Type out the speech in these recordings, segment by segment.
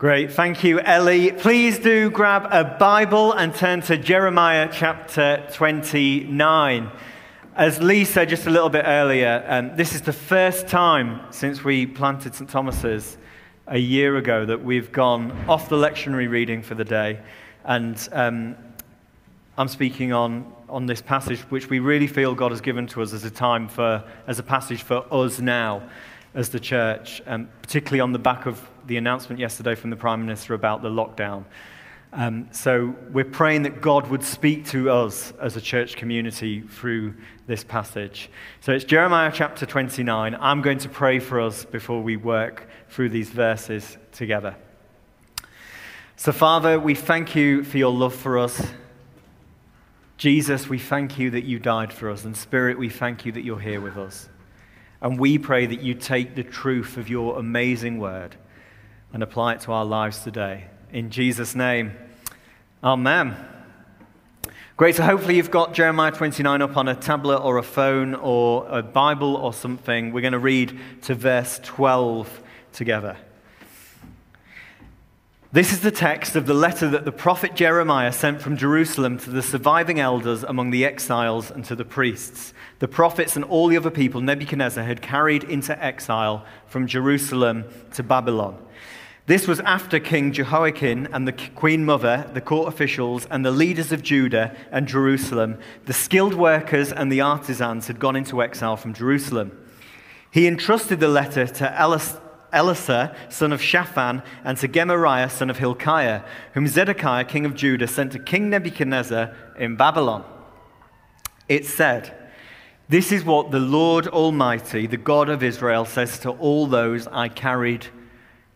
Great, thank you, Ellie. Please do grab a Bible and turn to Jeremiah chapter 29. As Lee said just a little bit earlier, um, this is the first time since we planted St. Thomas's a year ago that we've gone off the lectionary reading for the day. And um, I'm speaking on, on this passage, which we really feel God has given to us as a time for, as a passage for us now as the church, um, particularly on the back of the announcement yesterday from the Prime Minister about the lockdown. Um, so we're praying that God would speak to us as a church community through this passage. So it's Jeremiah chapter 29. I'm going to pray for us before we work through these verses together. So, Father, we thank you for your love for us. Jesus, we thank you that you died for us. And Spirit, we thank you that you're here with us. And we pray that you take the truth of your amazing word and apply it to our lives today. In Jesus' name, amen. Great, so hopefully you've got Jeremiah 29 up on a tablet or a phone or a Bible or something. We're going to read to verse 12 together. This is the text of the letter that the prophet Jeremiah sent from Jerusalem to the surviving elders among the exiles and to the priests, the prophets, and all the other people Nebuchadnezzar had carried into exile from Jerusalem to Babylon. This was after King Jehoiakim and the queen mother, the court officials, and the leaders of Judah and Jerusalem, the skilled workers and the artisans had gone into exile from Jerusalem. He entrusted the letter to Elis- Elasah, son of Shaphan, and to Gemariah, son of Hilkiah, whom Zedekiah, king of Judah, sent to King Nebuchadnezzar in Babylon. It said, This is what the Lord Almighty, the God of Israel, says to all those I carried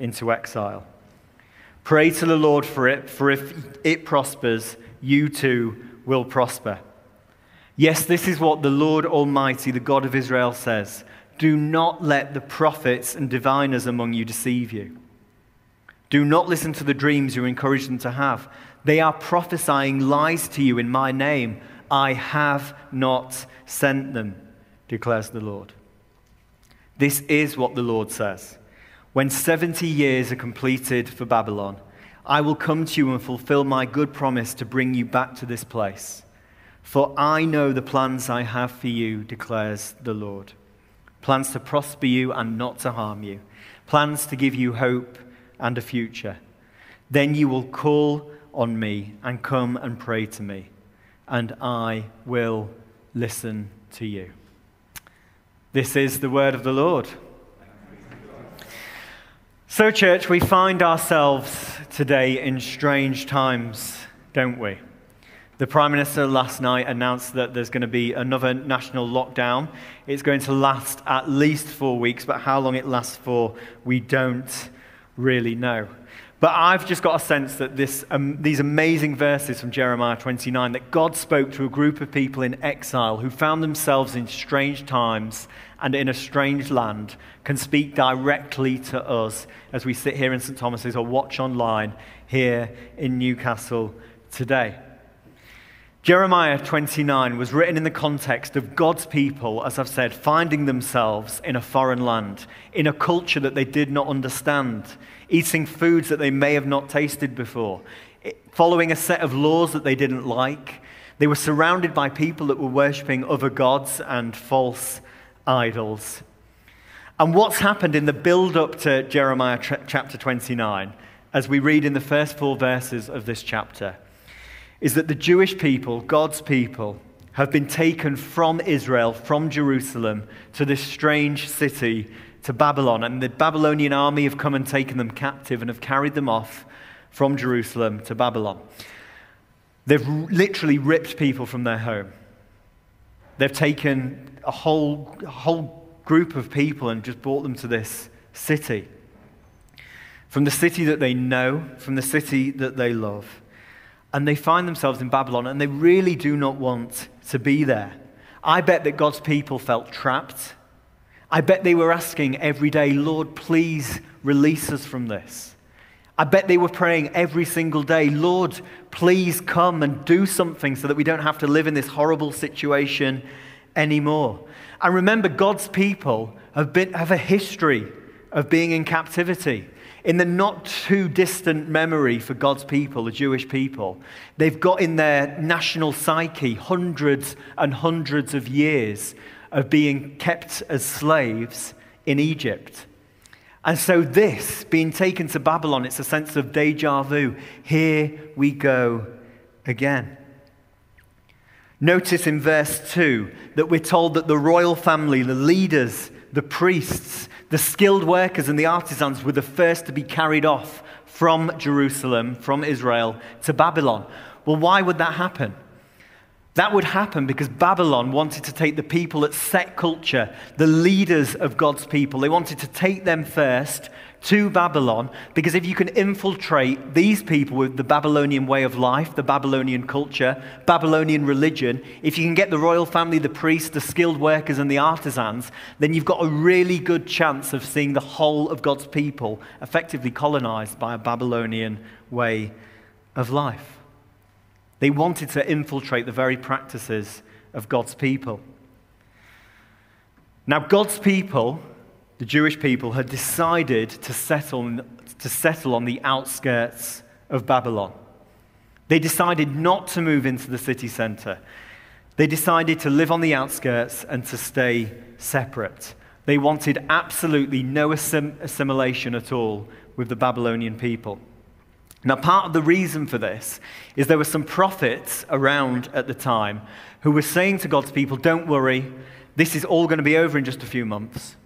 into exile. Pray to the Lord for it, for if it prospers, you too will prosper. Yes, this is what the Lord Almighty, the God of Israel, says. Do not let the prophets and diviners among you deceive you. Do not listen to the dreams you encourage them to have. They are prophesying lies to you in my name. I have not sent them, declares the Lord. This is what the Lord says. When 70 years are completed for Babylon, I will come to you and fulfill my good promise to bring you back to this place. For I know the plans I have for you, declares the Lord plans to prosper you and not to harm you, plans to give you hope and a future. Then you will call on me and come and pray to me, and I will listen to you. This is the word of the Lord. So, church, we find ourselves today in strange times, don't we? The Prime Minister last night announced that there's going to be another national lockdown. It's going to last at least four weeks, but how long it lasts for, we don't really know. But I've just got a sense that this, um, these amazing verses from Jeremiah 29, that God spoke to a group of people in exile who found themselves in strange times and in a strange land, can speak directly to us as we sit here in St. Thomas's or watch online here in Newcastle today. Jeremiah 29 was written in the context of God's people, as I've said, finding themselves in a foreign land, in a culture that they did not understand, eating foods that they may have not tasted before, following a set of laws that they didn't like. They were surrounded by people that were worshipping other gods and false idols. And what's happened in the build up to Jeremiah chapter 29, as we read in the first four verses of this chapter, is that the Jewish people, God's people, have been taken from Israel, from Jerusalem, to this strange city, to Babylon. And the Babylonian army have come and taken them captive and have carried them off from Jerusalem to Babylon. They've literally ripped people from their home. They've taken a whole, a whole group of people and just brought them to this city. from the city that they know, from the city that they love. And they find themselves in Babylon, and they really do not want to be there. I bet that God's people felt trapped. I bet they were asking every day, Lord, please release us from this. I bet they were praying every single day, Lord, please come and do something so that we don't have to live in this horrible situation anymore. And remember, God's people have, been, have a history of being in captivity. In the not too distant memory for God's people, the Jewish people, they've got in their national psyche hundreds and hundreds of years of being kept as slaves in Egypt. And so, this being taken to Babylon, it's a sense of deja vu. Here we go again. Notice in verse 2 that we're told that the royal family, the leaders, the priests, the skilled workers, and the artisans were the first to be carried off from Jerusalem, from Israel, to Babylon. Well, why would that happen? That would happen because Babylon wanted to take the people at set culture, the leaders of God's people. They wanted to take them first to Babylon because if you can infiltrate these people with the Babylonian way of life, the Babylonian culture, Babylonian religion, if you can get the royal family, the priests, the skilled workers, and the artisans, then you've got a really good chance of seeing the whole of God's people effectively colonized by a Babylonian way of life. They wanted to infiltrate the very practices of God's people. Now, God's people, the Jewish people, had decided to settle, to settle on the outskirts of Babylon. They decided not to move into the city center. They decided to live on the outskirts and to stay separate. They wanted absolutely no assim- assimilation at all with the Babylonian people. Now, part of the reason for this is there were some prophets around at the time who were saying to God's people, Don't worry, this is all going to be over in just a few months.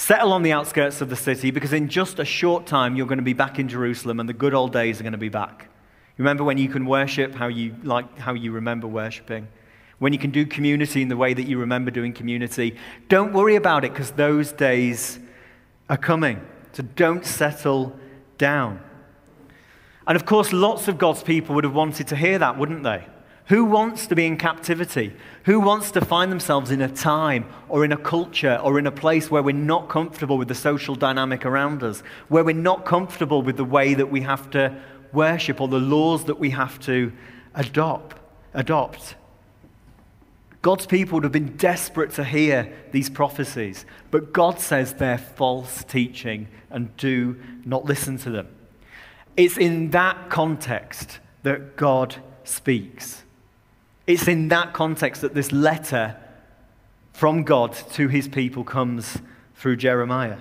Settle on the outskirts of the city because in just a short time you're going to be back in Jerusalem and the good old days are going to be back. Remember when you can worship how you like how you remember worshiping? When you can do community in the way that you remember doing community. Don't worry about it because those days are coming. So don't settle down. And of course, lots of God's people would have wanted to hear that, wouldn't they? Who wants to be in captivity? Who wants to find themselves in a time or in a culture or in a place where we're not comfortable with the social dynamic around us, where we're not comfortable with the way that we have to worship or the laws that we have to adopt? adopt? God's people would have been desperate to hear these prophecies, but God says they're false teaching and do not listen to them. It's in that context that God speaks. It's in that context that this letter from God to his people comes through Jeremiah.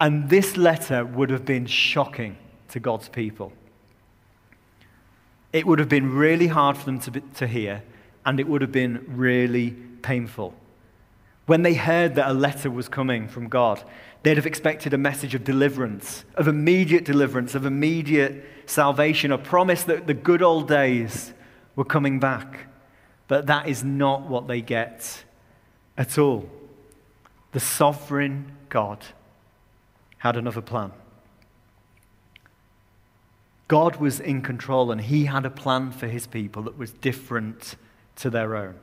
And this letter would have been shocking to God's people. It would have been really hard for them to, be, to hear, and it would have been really painful. When they heard that a letter was coming from God, They'd have expected a message of deliverance, of immediate deliverance, of immediate salvation, a promise that the good old days were coming back. But that is not what they get at all. The sovereign God had another plan. God was in control and he had a plan for his people that was different to their own.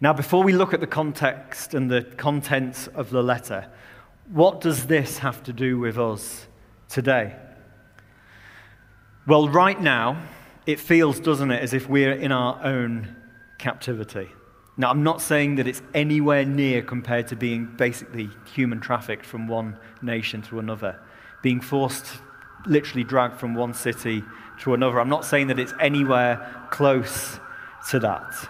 Now, before we look at the context and the contents of the letter, what does this have to do with us today? Well, right now, it feels, doesn't it, as if we're in our own captivity. Now, I'm not saying that it's anywhere near compared to being basically human trafficked from one nation to another, being forced, literally dragged from one city to another. I'm not saying that it's anywhere close to that.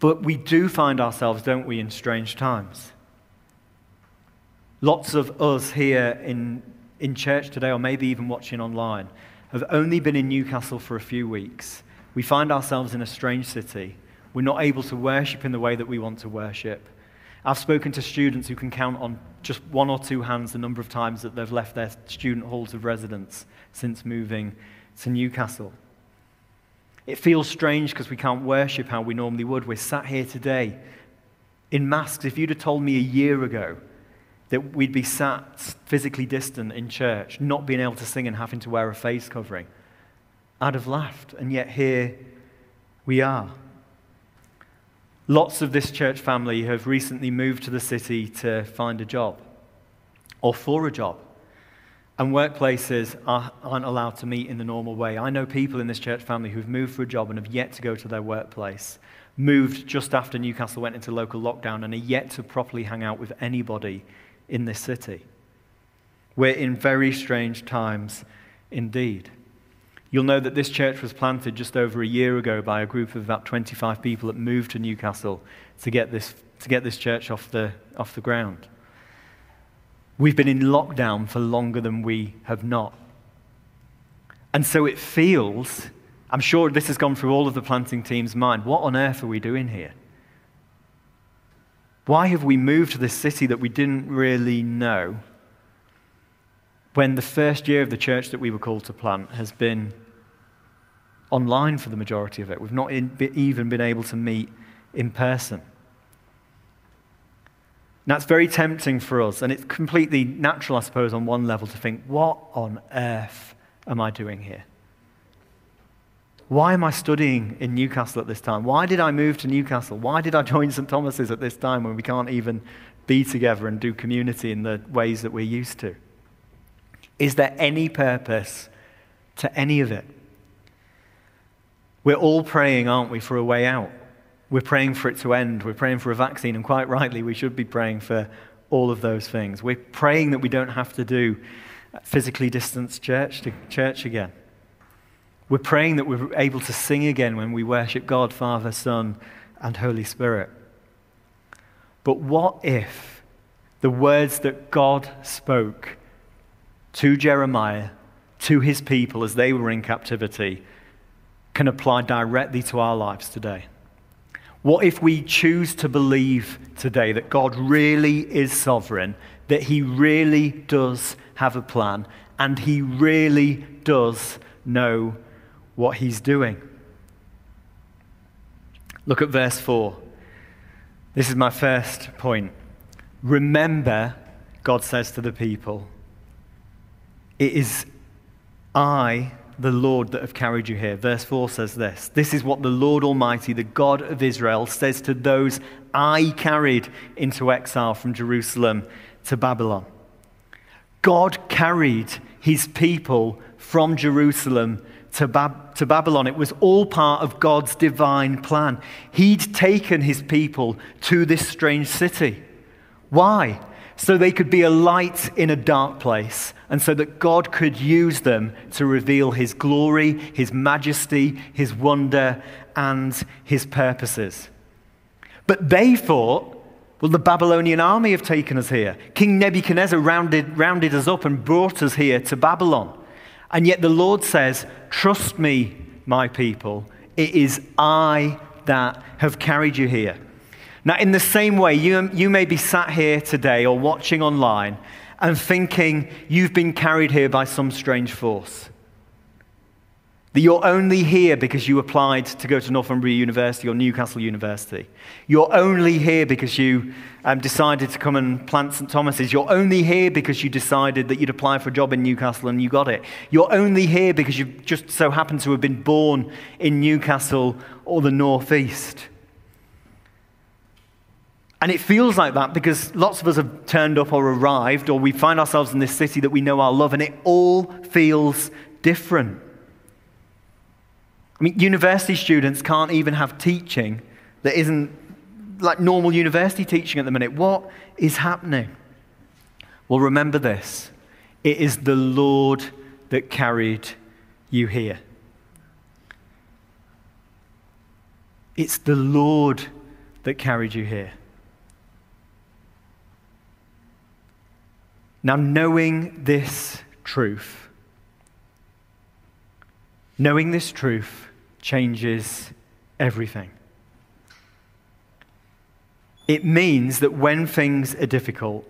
But we do find ourselves, don't we, in strange times. Lots of us here in, in church today, or maybe even watching online, have only been in Newcastle for a few weeks. We find ourselves in a strange city. We're not able to worship in the way that we want to worship. I've spoken to students who can count on just one or two hands the number of times that they've left their student halls of residence since moving to Newcastle. It feels strange because we can't worship how we normally would. We're sat here today in masks. If you'd have told me a year ago that we'd be sat physically distant in church, not being able to sing and having to wear a face covering. I'd have laughed, and yet here we are. Lots of this church family have recently moved to the city to find a job or for a job. And workplaces are, aren't allowed to meet in the normal way. I know people in this church family who've moved for a job and have yet to go to their workplace, moved just after Newcastle went into local lockdown, and are yet to properly hang out with anybody in this city. We're in very strange times indeed. You'll know that this church was planted just over a year ago by a group of about 25 people that moved to Newcastle to get this, to get this church off the, off the ground. We've been in lockdown for longer than we have not. And so it feels, I'm sure this has gone through all of the planting team's mind what on earth are we doing here? Why have we moved to this city that we didn't really know when the first year of the church that we were called to plant has been online for the majority of it? We've not even been able to meet in person. That's very tempting for us, and it's completely natural, I suppose, on one level to think, what on earth am I doing here? Why am I studying in Newcastle at this time? Why did I move to Newcastle? Why did I join St. Thomas's at this time when we can't even be together and do community in the ways that we're used to? Is there any purpose to any of it? We're all praying, aren't we, for a way out? We're praying for it to end. We're praying for a vaccine, and quite rightly, we should be praying for all of those things. We're praying that we don't have to do physically distanced church to church again. We're praying that we're able to sing again when we worship God, Father, Son, and Holy Spirit. But what if the words that God spoke to Jeremiah, to his people as they were in captivity, can apply directly to our lives today? What if we choose to believe today that God really is sovereign, that he really does have a plan, and he really does know what he's doing. Look at verse 4. This is my first point. Remember, God says to the people, it is I, the Lord, that have carried you here. Verse 4 says this This is what the Lord Almighty, the God of Israel, says to those I carried into exile from Jerusalem to Babylon. God carried his people from Jerusalem to, Bab- to Babylon. It was all part of God's divine plan. He'd taken his people to this strange city. Why? So they could be a light in a dark place, and so that God could use them to reveal his glory, his majesty, his wonder, and his purposes. But they thought, well, the Babylonian army have taken us here. King Nebuchadnezzar rounded, rounded us up and brought us here to Babylon. And yet the Lord says, Trust me, my people. It is I that have carried you here. Now, in the same way, you, you may be sat here today or watching online and thinking you've been carried here by some strange force. That you're only here because you applied to go to Northumbria University or Newcastle University. You're only here because you um, decided to come and plant St. Thomas's. You're only here because you decided that you'd apply for a job in Newcastle and you got it. You're only here because you just so happened to have been born in Newcastle or the Northeast. And it feels like that because lots of us have turned up or arrived, or we find ourselves in this city that we know our love, and it all feels different. I mean, university students can't even have teaching that isn't like normal university teaching at the minute. What is happening? Well, remember this it is the Lord that carried you here. It's the Lord that carried you here. Now, knowing this truth, knowing this truth changes everything. It means that when things are difficult,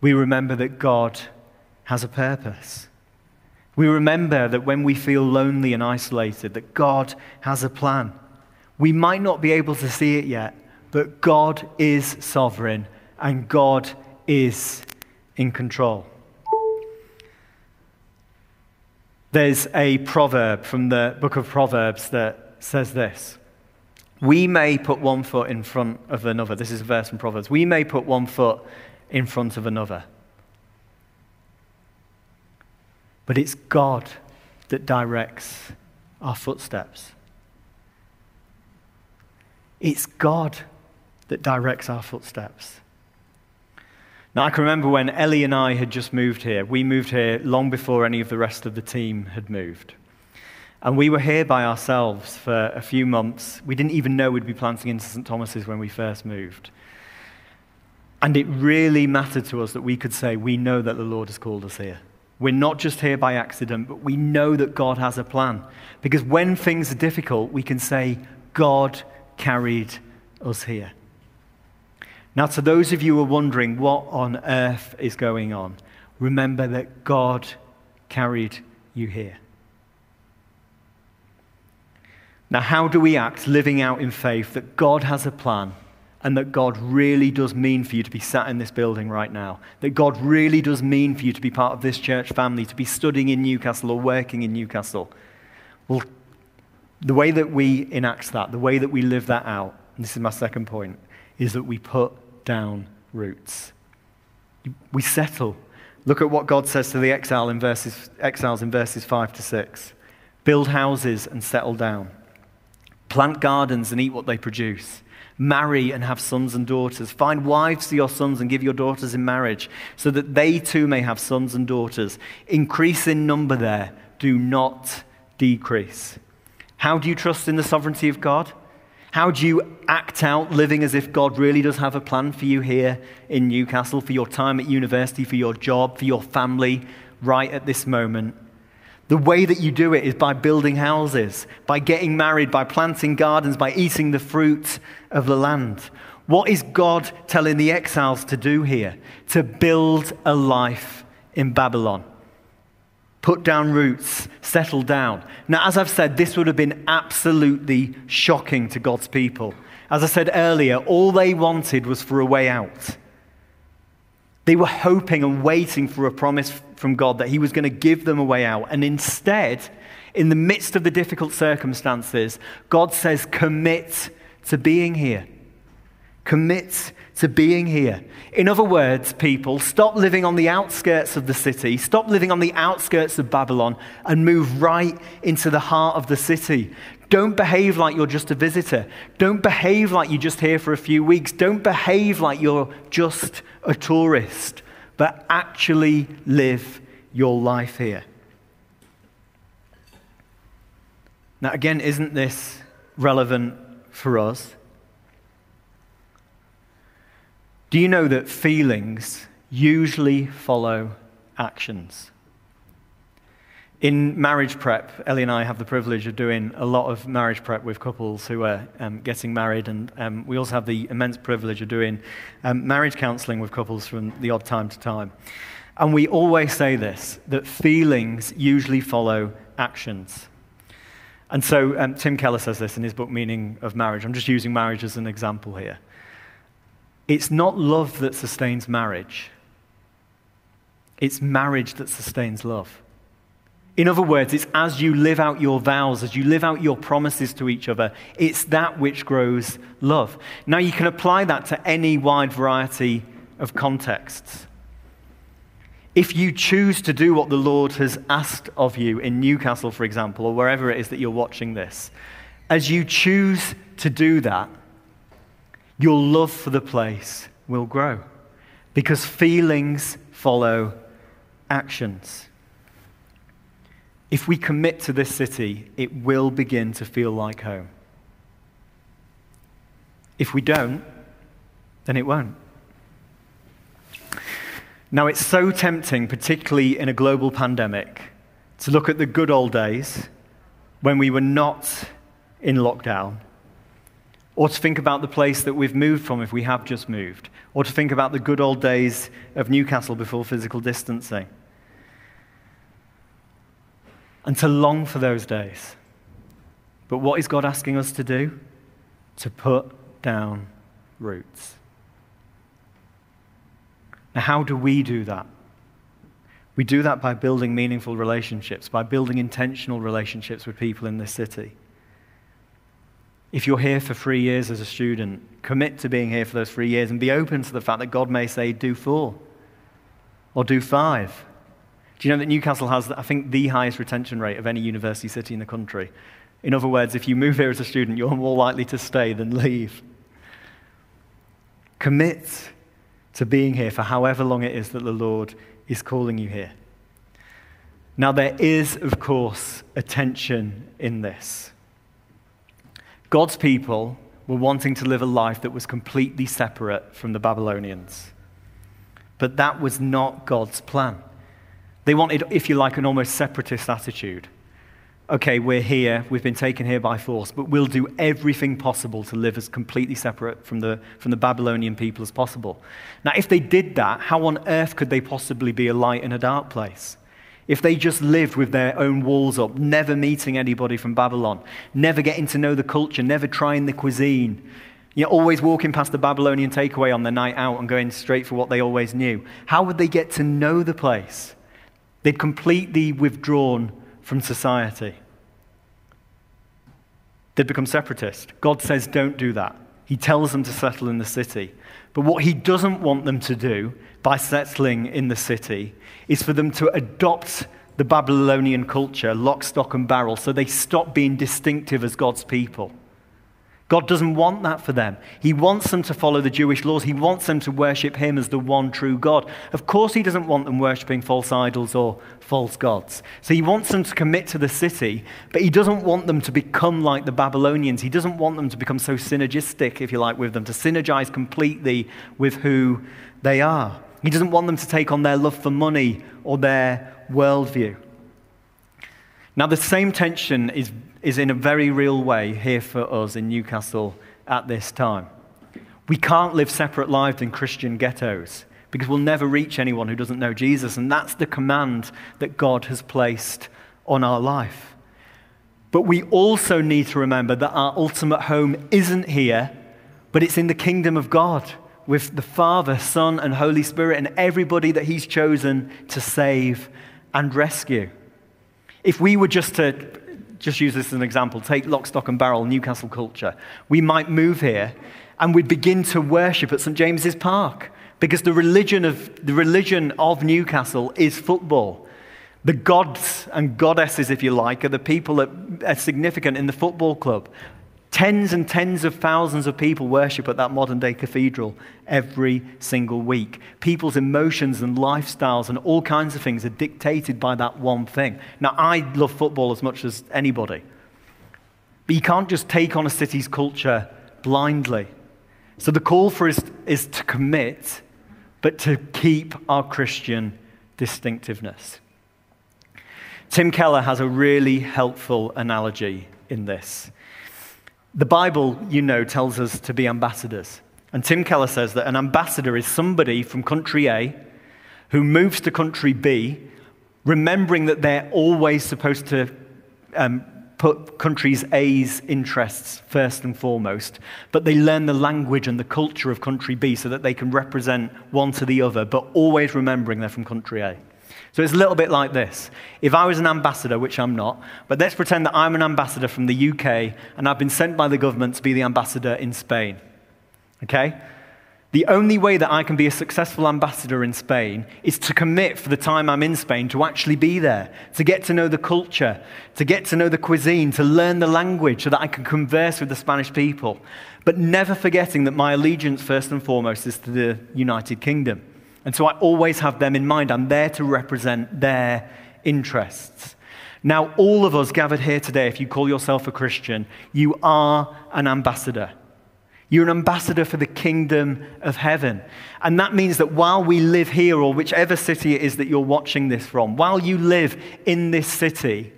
we remember that God has a purpose. We remember that when we feel lonely and isolated, that God has a plan. We might not be able to see it yet, but God is sovereign and God is in control. There's a proverb from the book of Proverbs that says this We may put one foot in front of another. This is a verse from Proverbs. We may put one foot in front of another. But it's God that directs our footsteps. It's God that directs our footsteps. Now, I can remember when Ellie and I had just moved here. We moved here long before any of the rest of the team had moved. And we were here by ourselves for a few months. We didn't even know we'd be planting into St. Thomas's when we first moved. And it really mattered to us that we could say, We know that the Lord has called us here. We're not just here by accident, but we know that God has a plan. Because when things are difficult, we can say, God carried us here. Now, to those of you who are wondering what on earth is going on, remember that God carried you here. Now, how do we act living out in faith that God has a plan and that God really does mean for you to be sat in this building right now? That God really does mean for you to be part of this church family, to be studying in Newcastle or working in Newcastle? Well, the way that we enact that, the way that we live that out, and this is my second point, is that we put down roots. We settle. Look at what God says to the exile in verses, exiles in verses 5 to 6. Build houses and settle down. Plant gardens and eat what they produce. Marry and have sons and daughters. Find wives for your sons and give your daughters in marriage, so that they too may have sons and daughters. Increase in number there, do not decrease. How do you trust in the sovereignty of God? How do you act out living as if God really does have a plan for you here in Newcastle, for your time at university, for your job, for your family, right at this moment? The way that you do it is by building houses, by getting married, by planting gardens, by eating the fruit of the land. What is God telling the exiles to do here? To build a life in Babylon put down roots, settle down. Now, as I've said, this would have been absolutely shocking to God's people. As I said earlier, all they wanted was for a way out. They were hoping and waiting for a promise from God that He was going to give them a way out. And instead, in the midst of the difficult circumstances, God says, Commit to being here. Commit to being here. In other words, people, stop living on the outskirts of the city, stop living on the outskirts of Babylon, and move right into the heart of the city. Don't behave like you're just a visitor. Don't behave like you're just here for a few weeks. Don't behave like you're just a tourist, but actually live your life here. Now, again, isn't this relevant for us? Do you know that feelings usually follow actions? In marriage prep, Ellie and I have the privilege of doing a lot of marriage prep with couples who are um, getting married, and um, we also have the immense privilege of doing um, marriage counseling with couples from the odd time to time. And we always say this that feelings usually follow actions. And so um, Tim Keller says this in his book, Meaning of Marriage. I'm just using marriage as an example here. It's not love that sustains marriage, it's marriage that sustains love. In other words, it's as you live out your vows, as you live out your promises to each other, it's that which grows love. Now, you can apply that to any wide variety of contexts. If you choose to do what the Lord has asked of you in Newcastle, for example, or wherever it is that you're watching this, as you choose to do that, your love for the place will grow because feelings follow actions. If we commit to this city, it will begin to feel like home. If we don't, then it won't. Now, it's so tempting, particularly in a global pandemic, to look at the good old days when we were not in lockdown or to think about the place that we've moved from if we have just moved, or to think about the good old days of Newcastle before physical distancing. And to long for those days. But what is God asking us to do? To put down roots. Now, how do we do that? We do that by building meaningful relationships, by building intentional relationships with people in this city. If you're here for three years as a student, commit to being here for those three years and be open to the fact that God may say, do four or do five. Do you know that Newcastle has, I think, the highest retention rate of any university city in the country? In other words, if you move here as a student, you're more likely to stay than leave. Commit to being here for however long it is that the Lord is calling you here. Now, there is, of course, a tension in this. God's people were wanting to live a life that was completely separate from the Babylonians. But that was not God's plan. They wanted, if you like, an almost separatist attitude. Okay, we're here, we've been taken here by force, but we'll do everything possible to live as completely separate from the, from the Babylonian people as possible. Now, if they did that, how on earth could they possibly be a light in a dark place? If they just lived with their own walls up, never meeting anybody from Babylon, never getting to know the culture, never trying the cuisine, you know, always walking past the Babylonian takeaway on the night out and going straight for what they always knew, how would they get to know the place? They'd completely withdrawn from society. They'd become separatist. God says, don't do that. He tells them to settle in the city. But what he doesn't want them to do by settling in the city is for them to adopt the Babylonian culture, lock, stock, and barrel, so they stop being distinctive as God's people. God doesn't want that for them. He wants them to follow the Jewish laws. He wants them to worship Him as the one true God. Of course, He doesn't want them worshiping false idols or false gods. So He wants them to commit to the city, but He doesn't want them to become like the Babylonians. He doesn't want them to become so synergistic, if you like, with them, to synergize completely with who they are. He doesn't want them to take on their love for money or their worldview. Now, the same tension is, is in a very real way here for us in Newcastle at this time. We can't live separate lives in Christian ghettos because we'll never reach anyone who doesn't know Jesus, and that's the command that God has placed on our life. But we also need to remember that our ultimate home isn't here, but it's in the kingdom of God with the Father, Son, and Holy Spirit, and everybody that He's chosen to save and rescue. If we were just to just use this as an example, take lock, stock, and barrel Newcastle culture, we might move here and we'd begin to worship at St. James's Park because the religion of, the religion of Newcastle is football. The gods and goddesses, if you like, are the people that are significant in the football club. Tens and tens of thousands of people worship at that modern day cathedral every single week. People's emotions and lifestyles and all kinds of things are dictated by that one thing. Now, I love football as much as anybody, but you can't just take on a city's culture blindly. So the call for us is to commit, but to keep our Christian distinctiveness. Tim Keller has a really helpful analogy in this. The Bible, you know, tells us to be ambassadors. And Tim Keller says that an ambassador is somebody from country A who moves to country B, remembering that they're always supposed to um, put countries A's interests first and foremost, but they learn the language and the culture of country B so that they can represent one to the other, but always remembering they're from country A. So it's a little bit like this. If I was an ambassador, which I'm not, but let's pretend that I'm an ambassador from the UK and I've been sent by the government to be the ambassador in Spain. Okay? The only way that I can be a successful ambassador in Spain is to commit for the time I'm in Spain to actually be there, to get to know the culture, to get to know the cuisine, to learn the language so that I can converse with the Spanish people. But never forgetting that my allegiance, first and foremost, is to the United Kingdom. And so I always have them in mind. I'm there to represent their interests. Now, all of us gathered here today, if you call yourself a Christian, you are an ambassador. You're an ambassador for the kingdom of heaven. And that means that while we live here, or whichever city it is that you're watching this from, while you live in this city,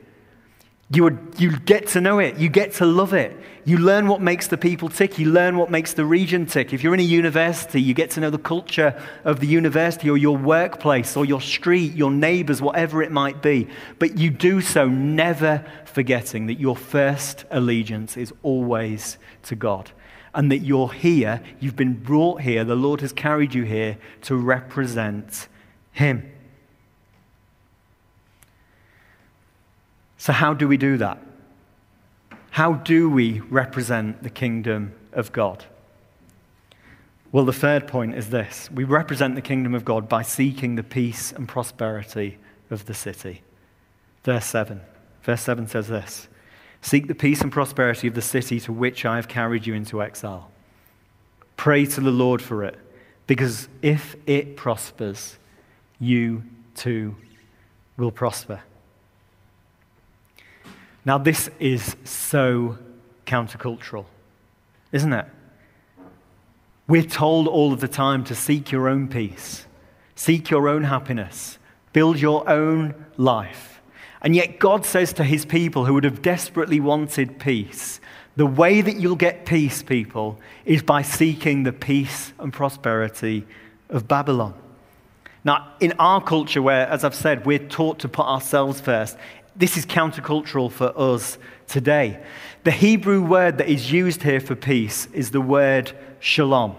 you, would, you get to know it. You get to love it. You learn what makes the people tick. You learn what makes the region tick. If you're in a university, you get to know the culture of the university or your workplace or your street, your neighbors, whatever it might be. But you do so never forgetting that your first allegiance is always to God. and that you're here, you've been brought here, the Lord has carried you here to represent Him. So, how do we do that? How do we represent the kingdom of God? Well, the third point is this we represent the kingdom of God by seeking the peace and prosperity of the city. Verse 7. Verse 7 says this Seek the peace and prosperity of the city to which I have carried you into exile. Pray to the Lord for it, because if it prospers, you too will prosper. Now, this is so countercultural, isn't it? We're told all of the time to seek your own peace, seek your own happiness, build your own life. And yet, God says to his people who would have desperately wanted peace, the way that you'll get peace, people, is by seeking the peace and prosperity of Babylon. Now, in our culture, where, as I've said, we're taught to put ourselves first, this is countercultural for us today. The Hebrew word that is used here for peace is the word shalom.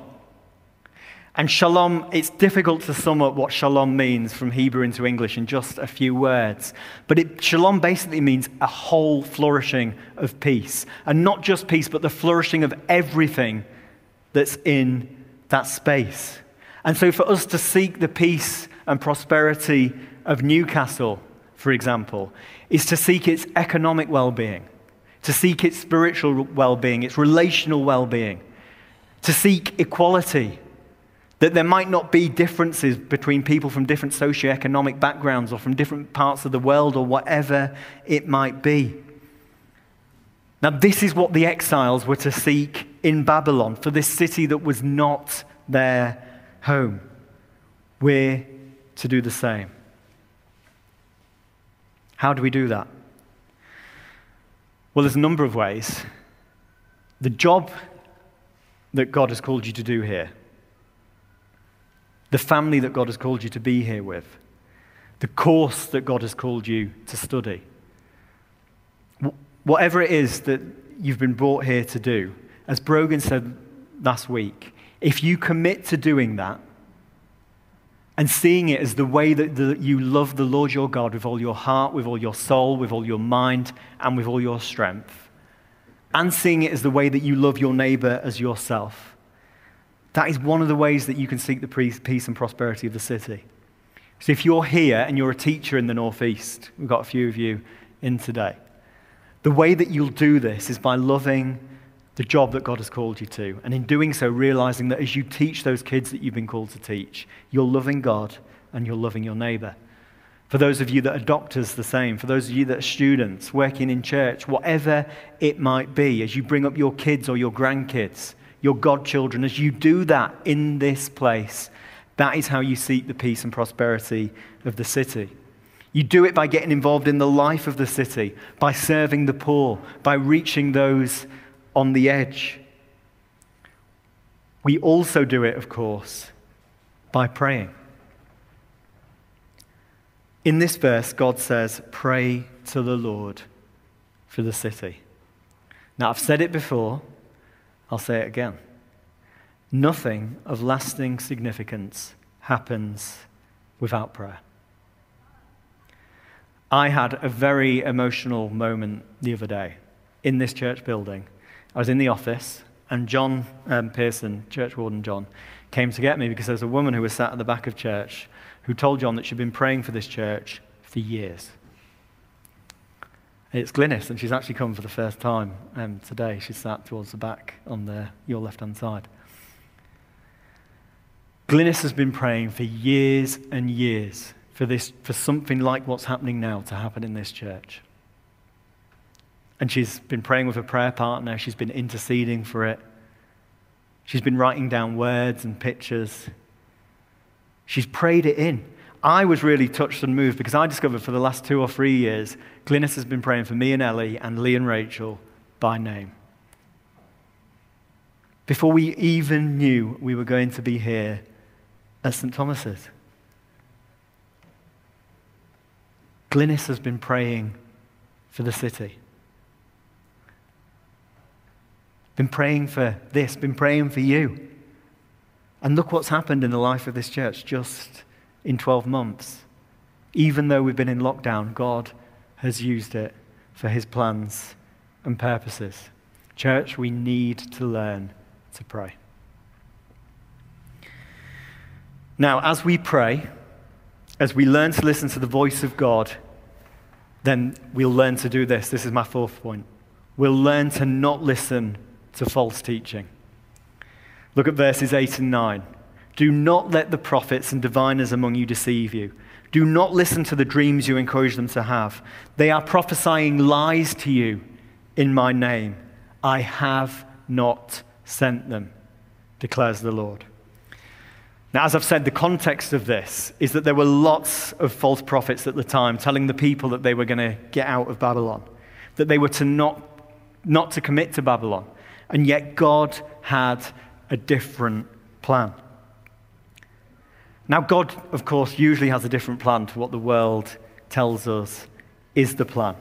And shalom, it's difficult to sum up what shalom means from Hebrew into English in just a few words. But it, shalom basically means a whole flourishing of peace. And not just peace, but the flourishing of everything that's in that space. And so for us to seek the peace and prosperity of Newcastle, for example, is to seek its economic well being, to seek its spiritual well being, its relational well being, to seek equality that there might not be differences between people from different socioeconomic backgrounds or from different parts of the world or whatever it might be. Now, this is what the exiles were to seek in Babylon for this city that was not their home. We're to do the same. How do we do that? Well, there's a number of ways. The job that God has called you to do here the family that God has called you to be here with, the course that God has called you to study. Whatever it is that you've been brought here to do, as Brogan said last week, if you commit to doing that and seeing it as the way that you love the Lord your God with all your heart, with all your soul, with all your mind, and with all your strength, and seeing it as the way that you love your neighbor as yourself, that is one of the ways that you can seek the peace and prosperity of the city. So if you're here and you're a teacher in the Northeast, we've got a few of you in today, the way that you'll do this is by loving the job that God has called you to. And in doing so, realizing that as you teach those kids that you've been called to teach, you're loving God and you're loving your neighbor. For those of you that are doctors, the same. For those of you that are students, working in church, whatever it might be, as you bring up your kids or your grandkids, your godchildren, as you do that in this place, that is how you seek the peace and prosperity of the city. You do it by getting involved in the life of the city, by serving the poor, by reaching those on the edge. We also do it, of course, by praying. In this verse, God says, Pray to the Lord for the city. Now, I've said it before, I'll say it again. Nothing of lasting significance happens without prayer. I had a very emotional moment the other day in this church building. I was in the office, and John um, Pearson, church warden John, came to get me because there was a woman who was sat at the back of church who told John that she'd been praying for this church for years. It's Glynis, and she's actually come for the first time um, today. She's sat towards the back on the, your left hand side. Glynis has been praying for years and years for, this, for something like what's happening now to happen in this church. And she's been praying with a prayer partner, she's been interceding for it. She's been writing down words and pictures. She's prayed it in. I was really touched and moved because I discovered for the last two or three years, Glynis has been praying for me and Ellie and Lee and Rachel by name. Before we even knew we were going to be here at St. Thomas's. Glynis has been praying for the city. Been praying for this, been praying for you. And look what's happened in the life of this church just in 12 months. Even though we've been in lockdown, God has used it for his plans and purposes. Church, we need to learn to pray. Now, as we pray, as we learn to listen to the voice of God, then we'll learn to do this. This is my fourth point. We'll learn to not listen to false teaching. Look at verses 8 and 9. Do not let the prophets and diviners among you deceive you. Do not listen to the dreams you encourage them to have. They are prophesying lies to you in my name. I have not sent them, declares the Lord. Now, as I've said, the context of this is that there were lots of false prophets at the time telling the people that they were going to get out of Babylon, that they were to not, not to commit to Babylon. And yet, God had a different plan. Now, God, of course, usually has a different plan to what the world tells us is the plan.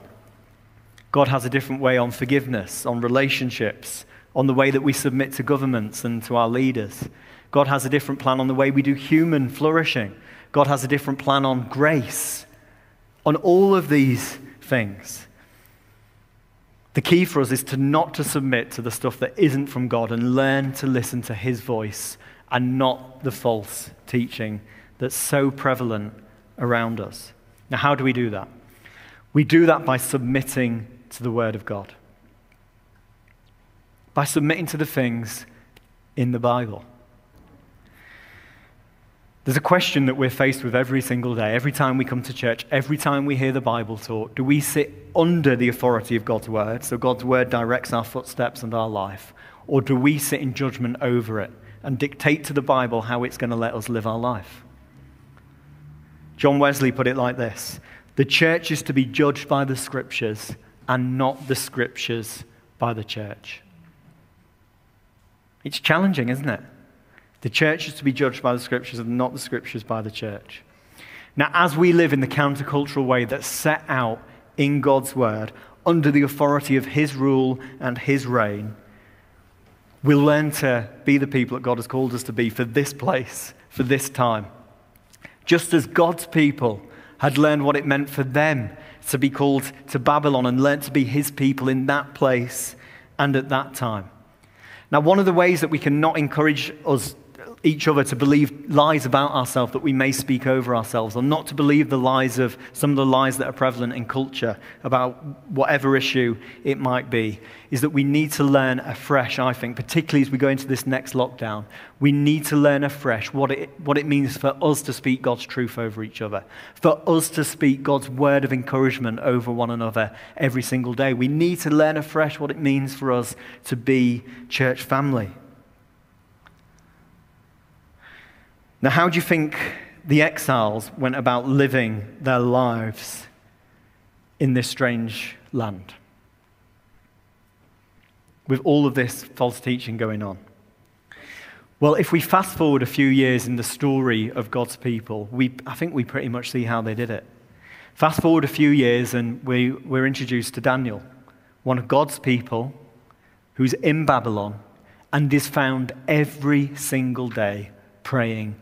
God has a different way on forgiveness, on relationships, on the way that we submit to governments and to our leaders. God has a different plan on the way we do human flourishing. God has a different plan on grace, on all of these things. The key for us is to not to submit to the stuff that isn't from God and learn to listen to his voice and not the false teaching that's so prevalent around us. Now, how do we do that? We do that by submitting to the Word of God, by submitting to the things in the Bible. There's a question that we're faced with every single day, every time we come to church, every time we hear the Bible taught. Do we sit under the authority of God's Word, so God's Word directs our footsteps and our life, or do we sit in judgment over it? and dictate to the Bible how it's going to let us live our life. John Wesley put it like this The church is to be judged by the scriptures and not the scriptures by the church. It's challenging, isn't it? The church is to be judged by the scriptures and not the scriptures by the church. Now, as we live in the countercultural way that's set out in God's word, under the authority of his rule and his reign, We'll learn to be the people that God has called us to be for this place, for this time. Just as God's people had learned what it meant for them to be called to Babylon and learned to be his people in that place and at that time. Now, one of the ways that we can not encourage us each other to believe lies about ourselves that we may speak over ourselves, or not to believe the lies of some of the lies that are prevalent in culture about whatever issue it might be, is that we need to learn afresh, I think, particularly as we go into this next lockdown. We need to learn afresh what it, what it means for us to speak God's truth over each other, for us to speak God's word of encouragement over one another every single day. We need to learn afresh what it means for us to be church family. Now, how do you think the exiles went about living their lives in this strange land? With all of this false teaching going on. Well, if we fast forward a few years in the story of God's people, we, I think we pretty much see how they did it. Fast forward a few years, and we, we're introduced to Daniel, one of God's people who's in Babylon and is found every single day praying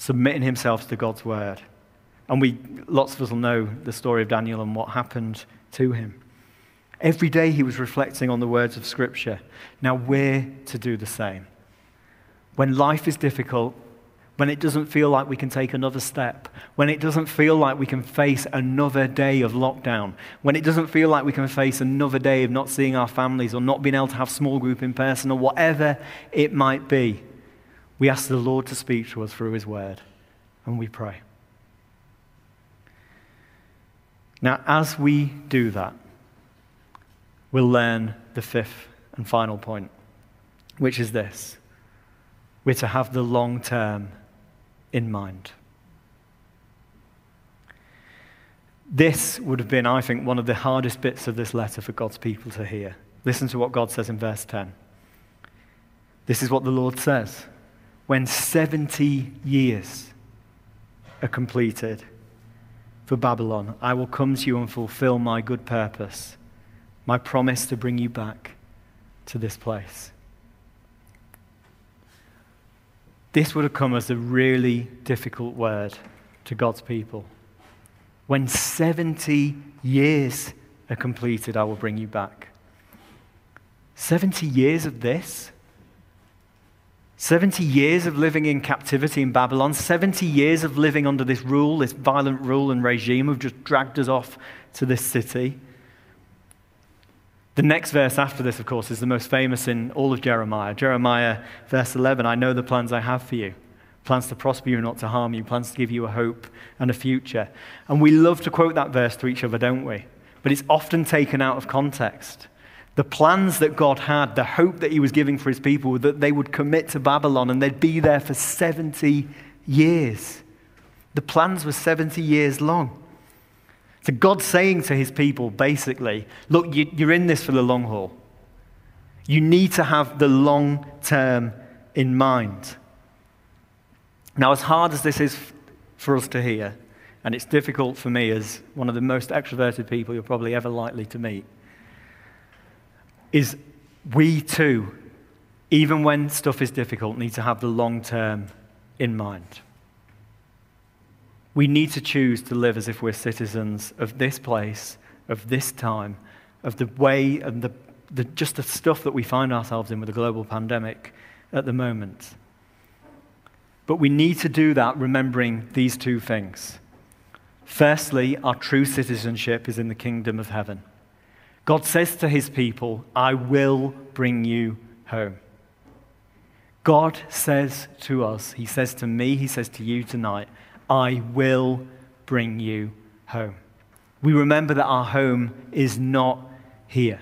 submitting himself to God's word. And we, lots of us will know the story of Daniel and what happened to him. Every day he was reflecting on the words of Scripture. Now we're to do the same. When life is difficult, when it doesn't feel like we can take another step, when it doesn't feel like we can face another day of lockdown, when it doesn't feel like we can face another day of not seeing our families or not being able to have small group in person or whatever it might be, we ask the Lord to speak to us through His word, and we pray. Now, as we do that, we'll learn the fifth and final point, which is this we're to have the long term in mind. This would have been, I think, one of the hardest bits of this letter for God's people to hear. Listen to what God says in verse 10. This is what the Lord says when 70 years are completed for Babylon, I will come to you and fulfill my good purpose, my promise to bring you back to this place. This would have come as a really difficult word to God's people. When 70 years are completed, I will bring you back. 70 years of this? 70 years of living in captivity in Babylon, 70 years of living under this rule, this violent rule and regime who've just dragged us off to this city. The next verse after this, of course, is the most famous in all of Jeremiah. Jeremiah, verse 11 I know the plans I have for you plans to prosper you not to harm you, plans to give you a hope and a future. And we love to quote that verse to each other, don't we? But it's often taken out of context. The plans that God had, the hope that He was giving for His people, that they would commit to Babylon and they'd be there for 70 years. The plans were 70 years long. So God's saying to his people, basically, look, you're in this for the long haul. You need to have the long term in mind. Now, as hard as this is for us to hear, and it's difficult for me as one of the most extroverted people you're probably ever likely to meet, is we too, even when stuff is difficult, need to have the long term in mind. We need to choose to live as if we're citizens of this place, of this time, of the way and the, the, just the stuff that we find ourselves in with the global pandemic at the moment. But we need to do that remembering these two things. Firstly, our true citizenship is in the kingdom of heaven. God says to his people, I will bring you home. God says to us, He says to me, He says to you tonight, I will bring you home. We remember that our home is not here.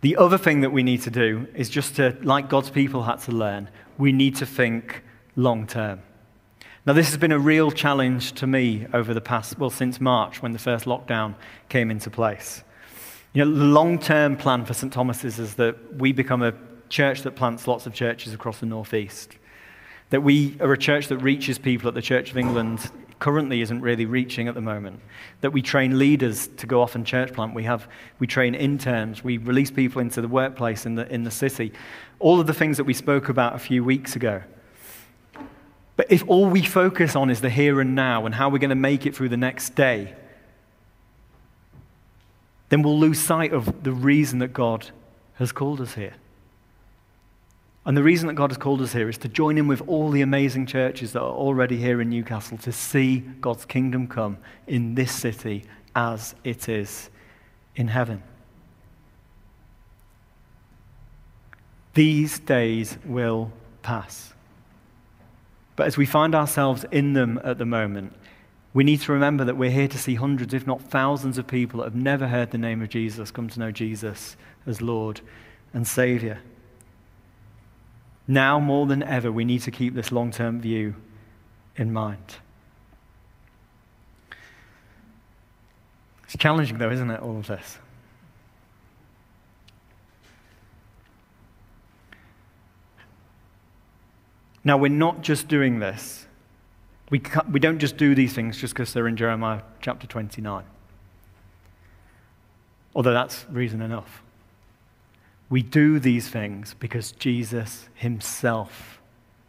The other thing that we need to do is just to, like God's people had to learn, we need to think long term. Now, this has been a real challenge to me over the past, well, since March when the first lockdown came into place. You know, the long term plan for St. Thomas's is that we become a church that plants lots of churches across the Northeast that we are a church that reaches people that the Church of England currently isn't really reaching at the moment. That we train leaders to go off and church plant. We, have, we train interns. We release people into the workplace in the, in the city. All of the things that we spoke about a few weeks ago. But if all we focus on is the here and now and how we're going to make it through the next day, then we'll lose sight of the reason that God has called us here. And the reason that God has called us here is to join in with all the amazing churches that are already here in Newcastle to see God's kingdom come in this city as it is in heaven. These days will pass. But as we find ourselves in them at the moment, we need to remember that we're here to see hundreds, if not thousands, of people that have never heard the name of Jesus come to know Jesus as Lord and Savior. Now more than ever, we need to keep this long term view in mind. It's challenging, though, isn't it, all of this? Now, we're not just doing this. We, we don't just do these things just because they're in Jeremiah chapter 29. Although that's reason enough. We do these things because Jesus himself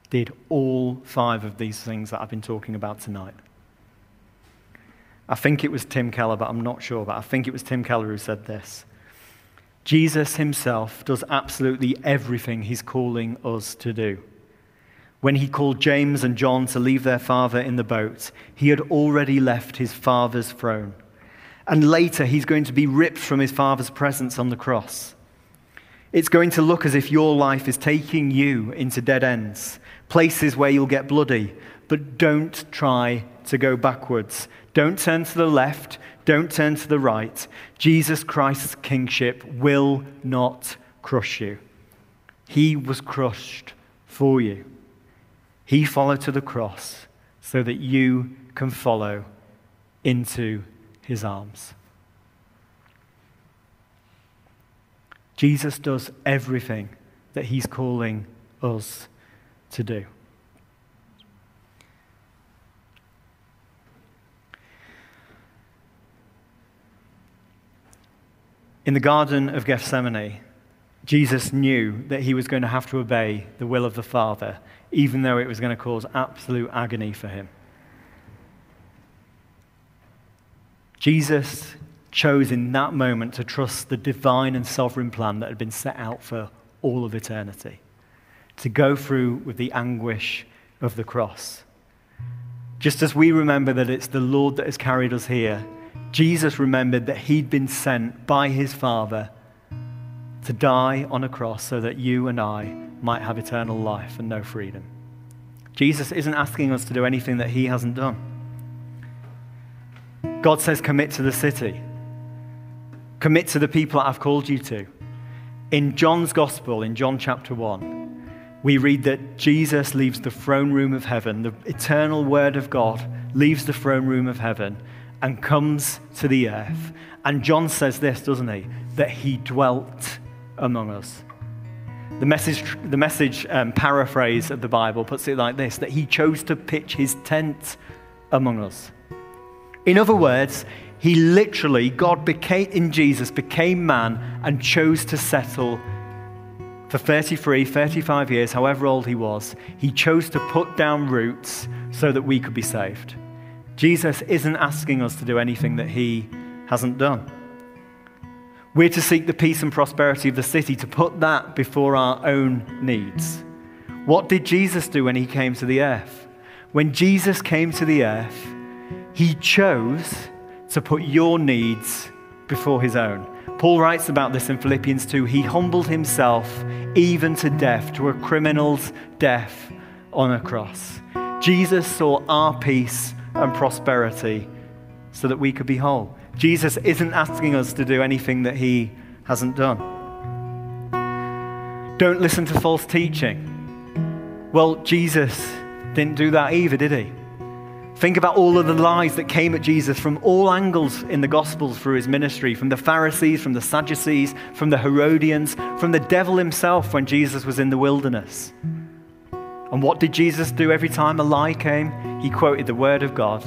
did all five of these things that I've been talking about tonight. I think it was Tim Keller, but I'm not sure, but I think it was Tim Keller who said this. Jesus himself does absolutely everything he's calling us to do. When he called James and John to leave their father in the boat, he had already left his father's throne. And later, he's going to be ripped from his father's presence on the cross. It's going to look as if your life is taking you into dead ends, places where you'll get bloody. But don't try to go backwards. Don't turn to the left. Don't turn to the right. Jesus Christ's kingship will not crush you. He was crushed for you. He followed to the cross so that you can follow into his arms. Jesus does everything that he's calling us to do. In the Garden of Gethsemane, Jesus knew that he was going to have to obey the will of the Father, even though it was going to cause absolute agony for him. Jesus chose in that moment to trust the divine and sovereign plan that had been set out for all of eternity, to go through with the anguish of the cross. Just as we remember that it's the Lord that has carried us here, Jesus remembered that he'd been sent by his Father to die on a cross so that you and I might have eternal life and know freedom. Jesus isn't asking us to do anything that he hasn't done. God says, commit to the city, commit to the people that I've called you to. In John's Gospel, in John chapter 1, we read that Jesus leaves the throne room of heaven, the eternal Word of God leaves the throne room of heaven and comes to the earth. And John says this, doesn't he? That he dwelt among us. The message, the message um, paraphrase of the Bible puts it like this that he chose to pitch his tent among us. In other words, he literally, God became, in Jesus, became man and chose to settle for 33, 35 years, however old he was. He chose to put down roots so that we could be saved. Jesus isn't asking us to do anything that he hasn't done. We're to seek the peace and prosperity of the city, to put that before our own needs. What did Jesus do when he came to the earth? When Jesus came to the earth, he chose to put your needs before his own. Paul writes about this in Philippians 2. He humbled himself even to death, to a criminal's death on a cross. Jesus saw our peace and prosperity so that we could be whole. Jesus isn't asking us to do anything that he hasn't done. Don't listen to false teaching. Well, Jesus didn't do that either, did he? Think about all of the lies that came at Jesus from all angles in the Gospels through his ministry from the Pharisees, from the Sadducees, from the Herodians, from the devil himself when Jesus was in the wilderness. And what did Jesus do every time a lie came? He quoted the Word of God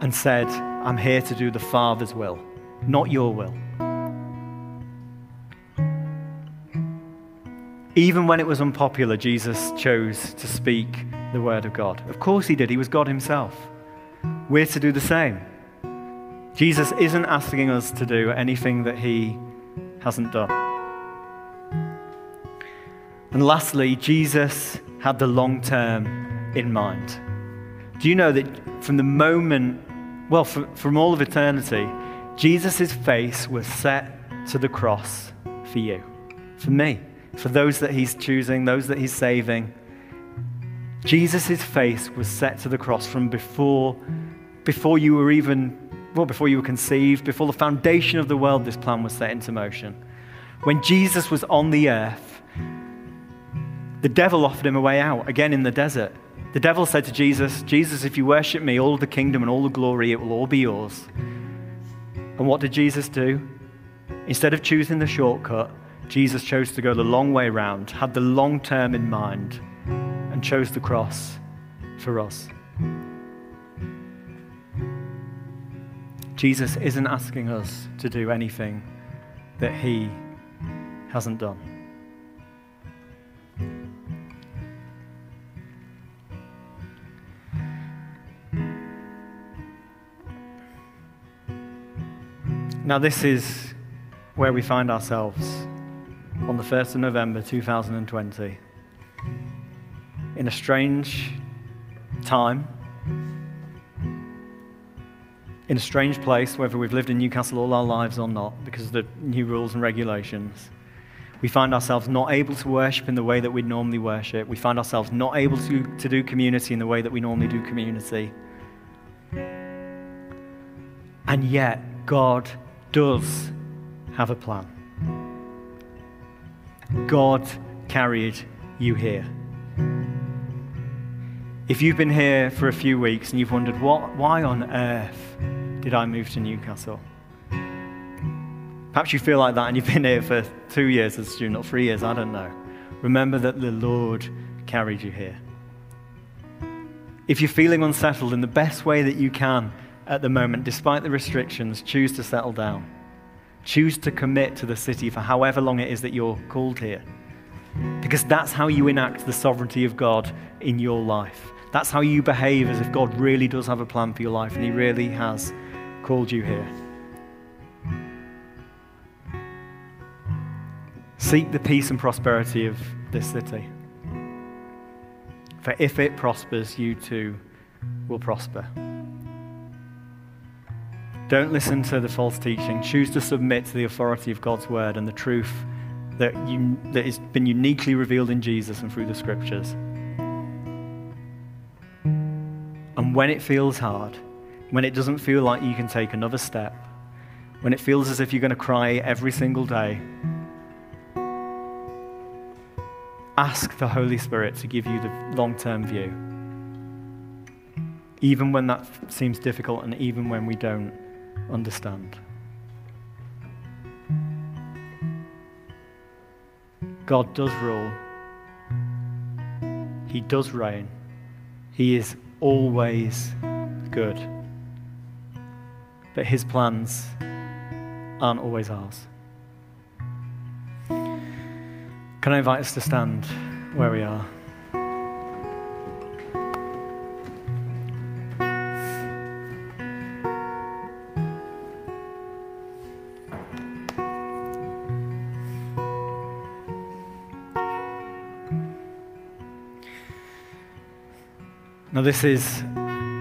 and said, I'm here to do the Father's will, not your will. Even when it was unpopular, Jesus chose to speak the word of God. Of course, he did. He was God himself. We're to do the same. Jesus isn't asking us to do anything that he hasn't done. And lastly, Jesus had the long term in mind. Do you know that from the moment well, for, from all of eternity, Jesus' face was set to the cross for you, for me, for those that he's choosing, those that he's saving. Jesus' face was set to the cross from before, before you were even, well, before you were conceived, before the foundation of the world, this plan was set into motion. When Jesus was on the earth, the devil offered him a way out, again in the desert. The devil said to Jesus, Jesus, if you worship me, all the kingdom and all the glory, it will all be yours. And what did Jesus do? Instead of choosing the shortcut, Jesus chose to go the long way round, had the long term in mind, and chose the cross for us. Jesus isn't asking us to do anything that he hasn't done. Now, this is where we find ourselves on the 1st of November 2020 in a strange time, in a strange place, whether we've lived in Newcastle all our lives or not, because of the new rules and regulations. We find ourselves not able to worship in the way that we normally worship. We find ourselves not able to, to do community in the way that we normally do community. And yet, God does have a plan. God carried you here. If you've been here for a few weeks and you've wondered, what, why on earth did I move to Newcastle? Perhaps you feel like that and you've been here for two years as a student or three years, I don't know. Remember that the Lord carried you here. If you're feeling unsettled in the best way that you can, at the moment, despite the restrictions, choose to settle down. Choose to commit to the city for however long it is that you're called here. Because that's how you enact the sovereignty of God in your life. That's how you behave as if God really does have a plan for your life and He really has called you here. Seek the peace and prosperity of this city. For if it prospers, you too will prosper. Don't listen to the false teaching. Choose to submit to the authority of God's word and the truth that, you, that has been uniquely revealed in Jesus and through the scriptures. And when it feels hard, when it doesn't feel like you can take another step, when it feels as if you're going to cry every single day, ask the Holy Spirit to give you the long term view. Even when that seems difficult and even when we don't understand. God does rule, He does reign, He is always good. But His plans aren't always ours. Can I invite us to stand where we are? This is,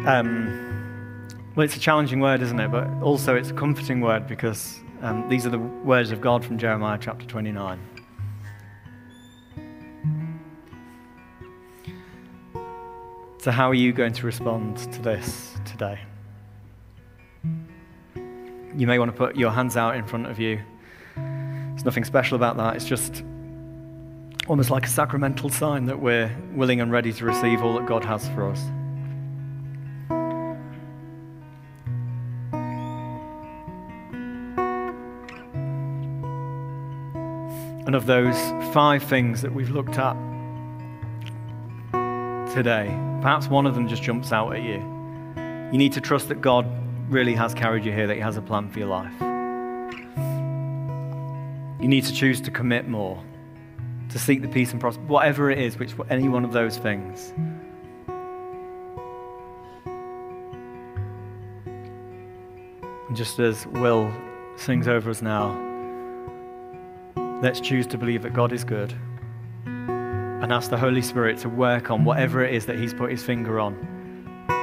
um, well, it's a challenging word, isn't it? But also, it's a comforting word because um, these are the words of God from Jeremiah chapter 29. So, how are you going to respond to this today? You may want to put your hands out in front of you. There's nothing special about that. It's just almost like a sacramental sign that we're willing and ready to receive all that God has for us. And of those five things that we've looked at today, perhaps one of them just jumps out at you. You need to trust that God really has carried you here, that He has a plan for your life. You need to choose to commit more to seek the peace and prosperity, whatever it is, which any one of those things. And just as Will sings over us now, let's choose to believe that God is good and ask the Holy Spirit to work on whatever it is that He's put His finger on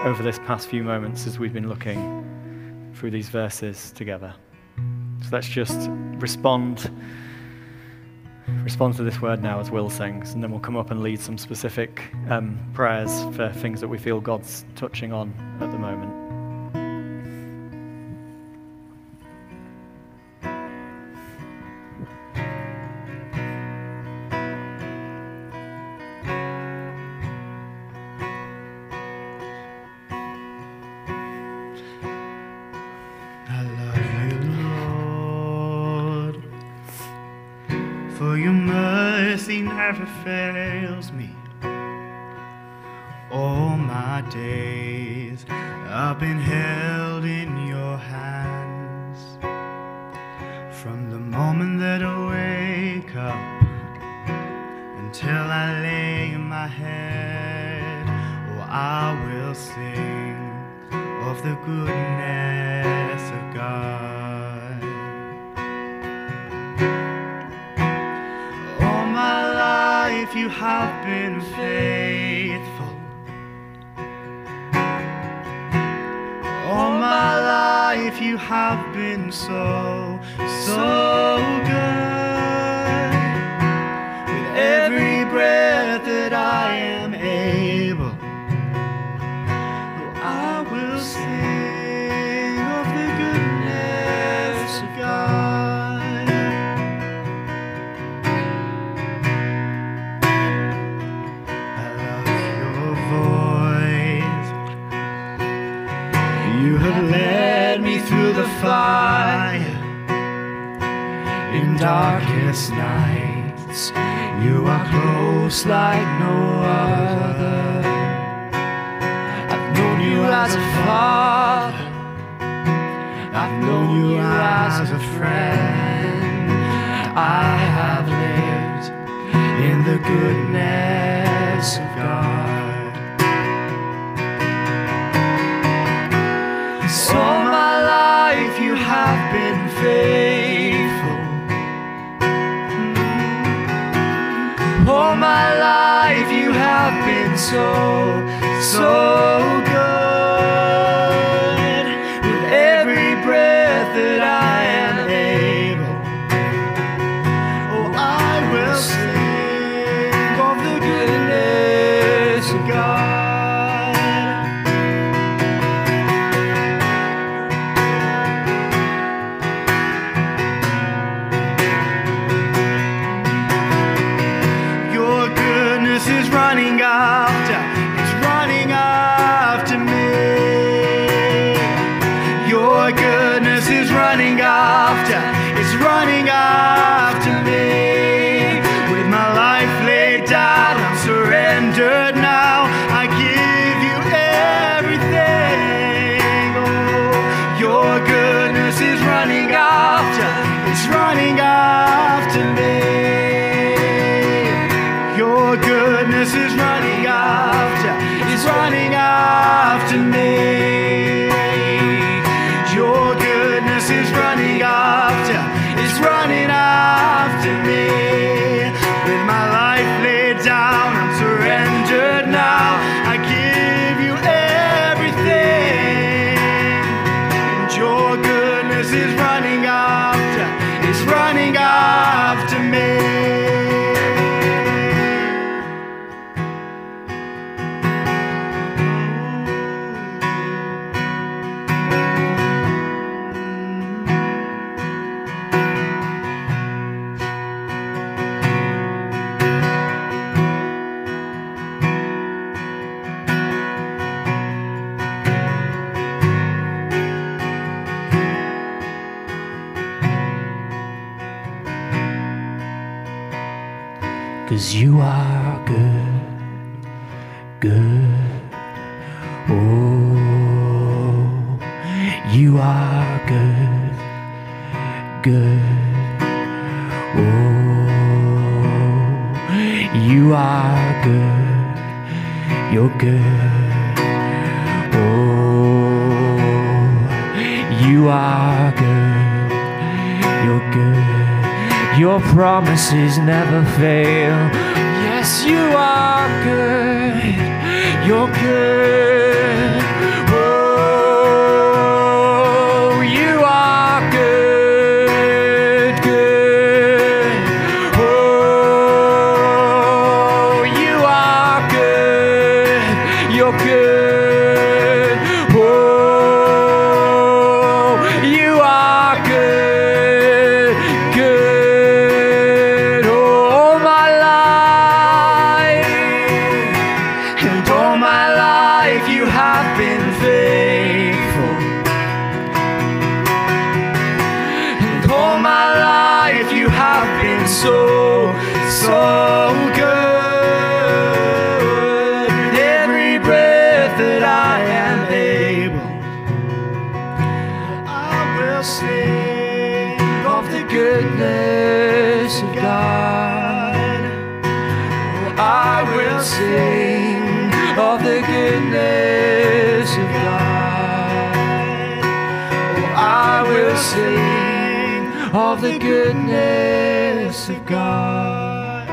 over this past few moments as we've been looking through these verses together. So let's just respond respond to this word now as Will sings, and then we'll come up and lead some specific um, prayers for things that we feel God's touching on at the moment. The fire in darkest nights. You are close like no other. I've known you as a father. I've known you as a friend. I have lived in the goodness of God. So my life you have been faithful. All my life you have been so, so good. Promises never fail. The goodness of God.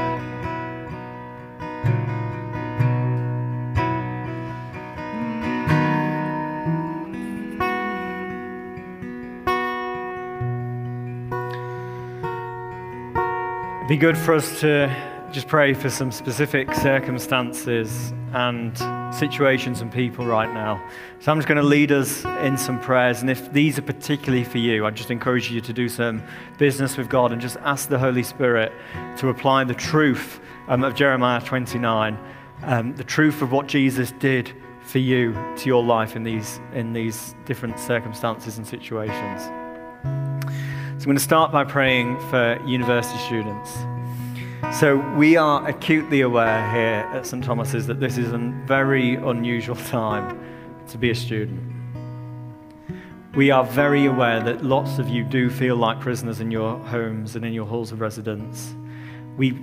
It'd be good for us to just pray for some specific circumstances and situations and people right now. So I'm just going to lead us in some prayers. And if these are particularly for you, I just encourage you to do some business with God and just ask the Holy Spirit to apply the truth um, of Jeremiah 29, um, the truth of what Jesus did for you to your life in these, in these different circumstances and situations. So I'm going to start by praying for university students. So we are acutely aware here at St. Thomas's that this is a very unusual time to be a student. We are very aware that lots of you do feel like prisoners in your homes and in your halls of residence. We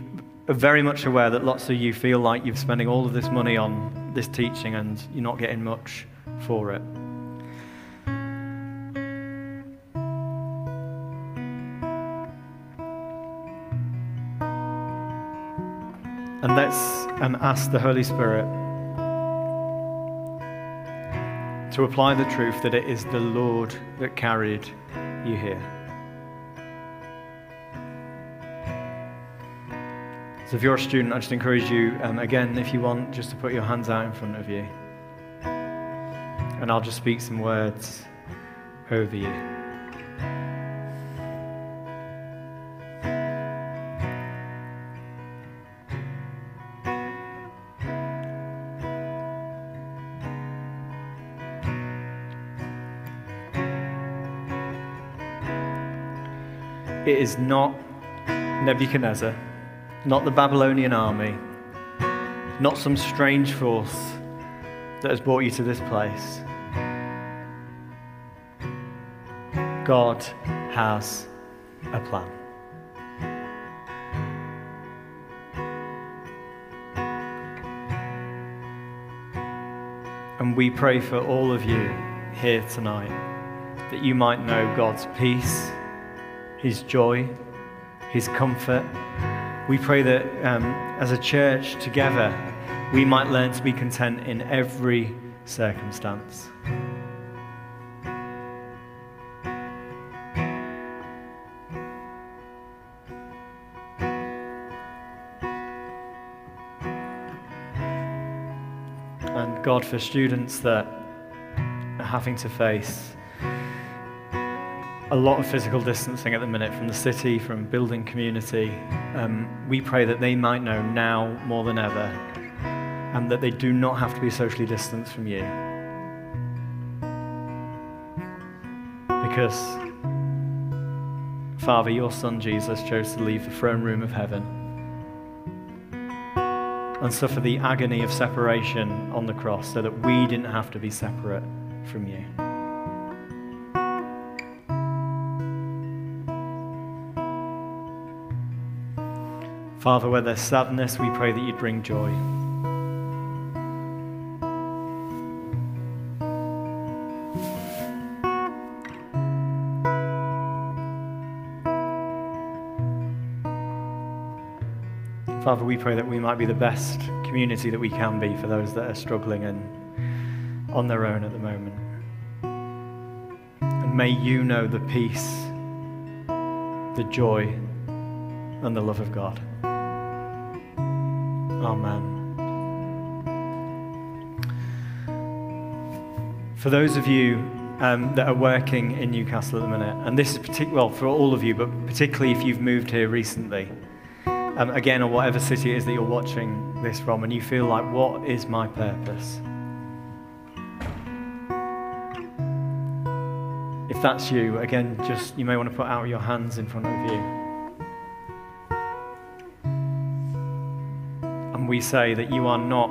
are very much aware that lots of you feel like you're spending all of this money on this teaching and you're not getting much for it. And let's um, ask the Holy Spirit to apply the truth that it is the Lord that carried you here. So, if you're a student, I just encourage you, um, again, if you want, just to put your hands out in front of you. And I'll just speak some words over you. Is not Nebuchadnezzar, not the Babylonian army, not some strange force that has brought you to this place. God has a plan. And we pray for all of you here tonight that you might know God's peace his joy, His comfort. We pray that um, as a church together, we might learn to be content in every circumstance. And God, for students that are having to face a lot of physical distancing at the minute from the city, from building community. Um, we pray that they might know now more than ever and that they do not have to be socially distanced from you. Because, Father, your Son Jesus chose to leave the throne room of heaven and suffer the agony of separation on the cross so that we didn't have to be separate from you. Father, where there's sadness, we pray that you'd bring joy. Father, we pray that we might be the best community that we can be for those that are struggling and on their own at the moment. And may you know the peace, the joy, and the love of God. Amen. For those of you um, that are working in Newcastle at the minute, and this is particular, well, for all of you, but particularly if you've moved here recently, um, again, or whatever city it is that you're watching this from, and you feel like, what is my purpose? If that's you, again, just you may want to put out your hands in front of you. We say that you are not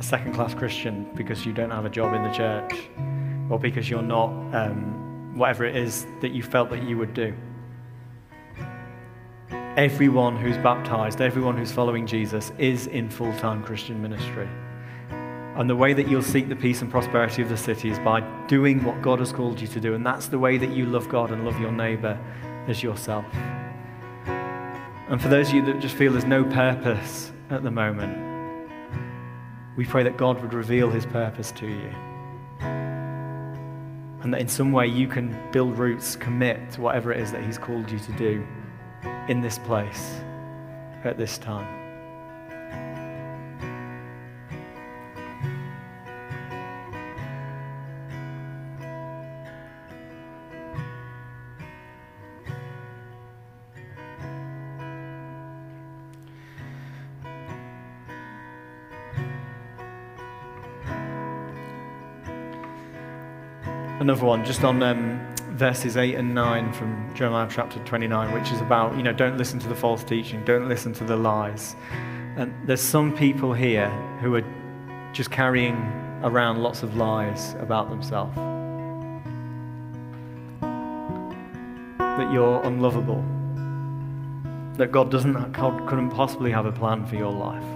a second class Christian because you don't have a job in the church or because you're not um, whatever it is that you felt that you would do. Everyone who's baptized, everyone who's following Jesus is in full time Christian ministry. And the way that you'll seek the peace and prosperity of the city is by doing what God has called you to do. And that's the way that you love God and love your neighbor as yourself. And for those of you that just feel there's no purpose at the moment, we pray that God would reveal his purpose to you. And that in some way you can build roots, commit to whatever it is that he's called you to do in this place at this time. Another one just on um, verses 8 and 9 from Jeremiah chapter 29, which is about, you know, don't listen to the false teaching, don't listen to the lies. And there's some people here who are just carrying around lots of lies about themselves. that you're unlovable, that God doesn't, God couldn't possibly have a plan for your life.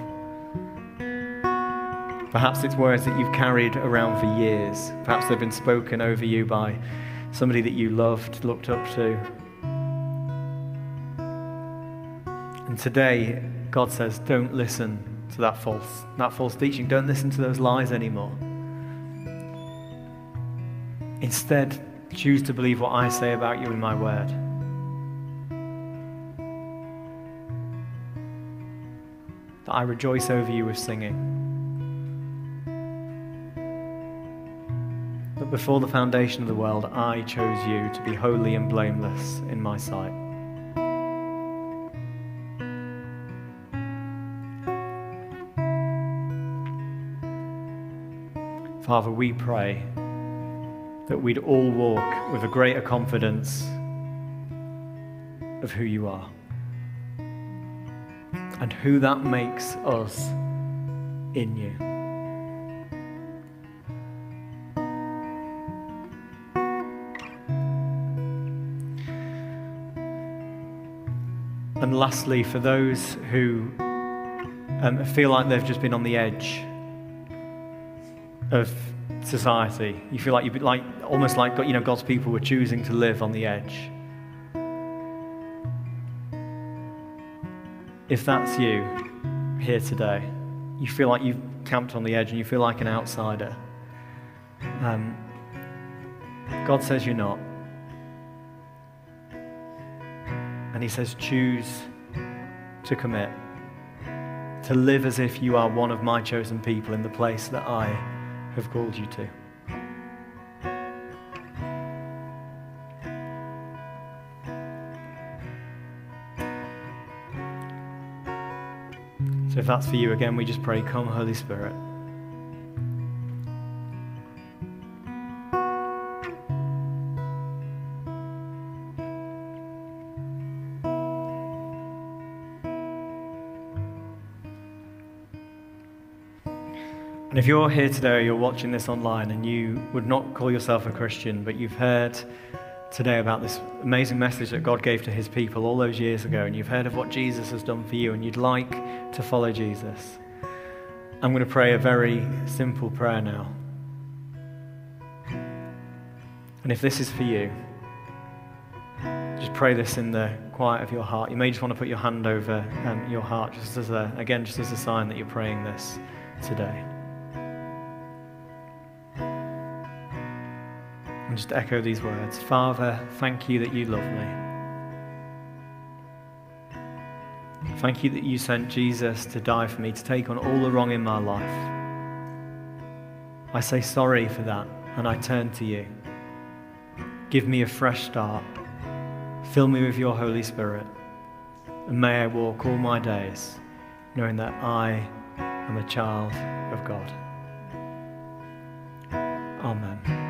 Perhaps it's words that you've carried around for years. Perhaps they've been spoken over you by somebody that you loved, looked up to. And today, God says, don't listen to that false, that false teaching. Don't listen to those lies anymore. Instead, choose to believe what I say about you in my word. That I rejoice over you with singing. Before the foundation of the world, I chose you to be holy and blameless in my sight. Father, we pray that we'd all walk with a greater confidence of who you are and who that makes us in you. Lastly, for those who um, feel like they've just been on the edge of society, you feel like you've been like almost like you know God's people were choosing to live on the edge. If that's you here today, you feel like you've camped on the edge and you feel like an outsider. Um, God says you're not. And He says, choose to commit, to live as if you are one of my chosen people in the place that I have called you to. So if that's for you, again, we just pray, Come, Holy Spirit. If you're here today or you're watching this online and you would not call yourself a Christian, but you've heard today about this amazing message that God gave to his people all those years ago, and you've heard of what Jesus has done for you, and you'd like to follow Jesus, I'm going to pray a very simple prayer now. And if this is for you, just pray this in the quiet of your heart. You may just want to put your hand over um, your heart, just as a, again, just as a sign that you're praying this today. And just echo these words Father, thank you that you love me. Thank you that you sent Jesus to die for me, to take on all the wrong in my life. I say sorry for that, and I turn to you. Give me a fresh start. Fill me with your Holy Spirit. And may I walk all my days knowing that I am a child of God. Amen.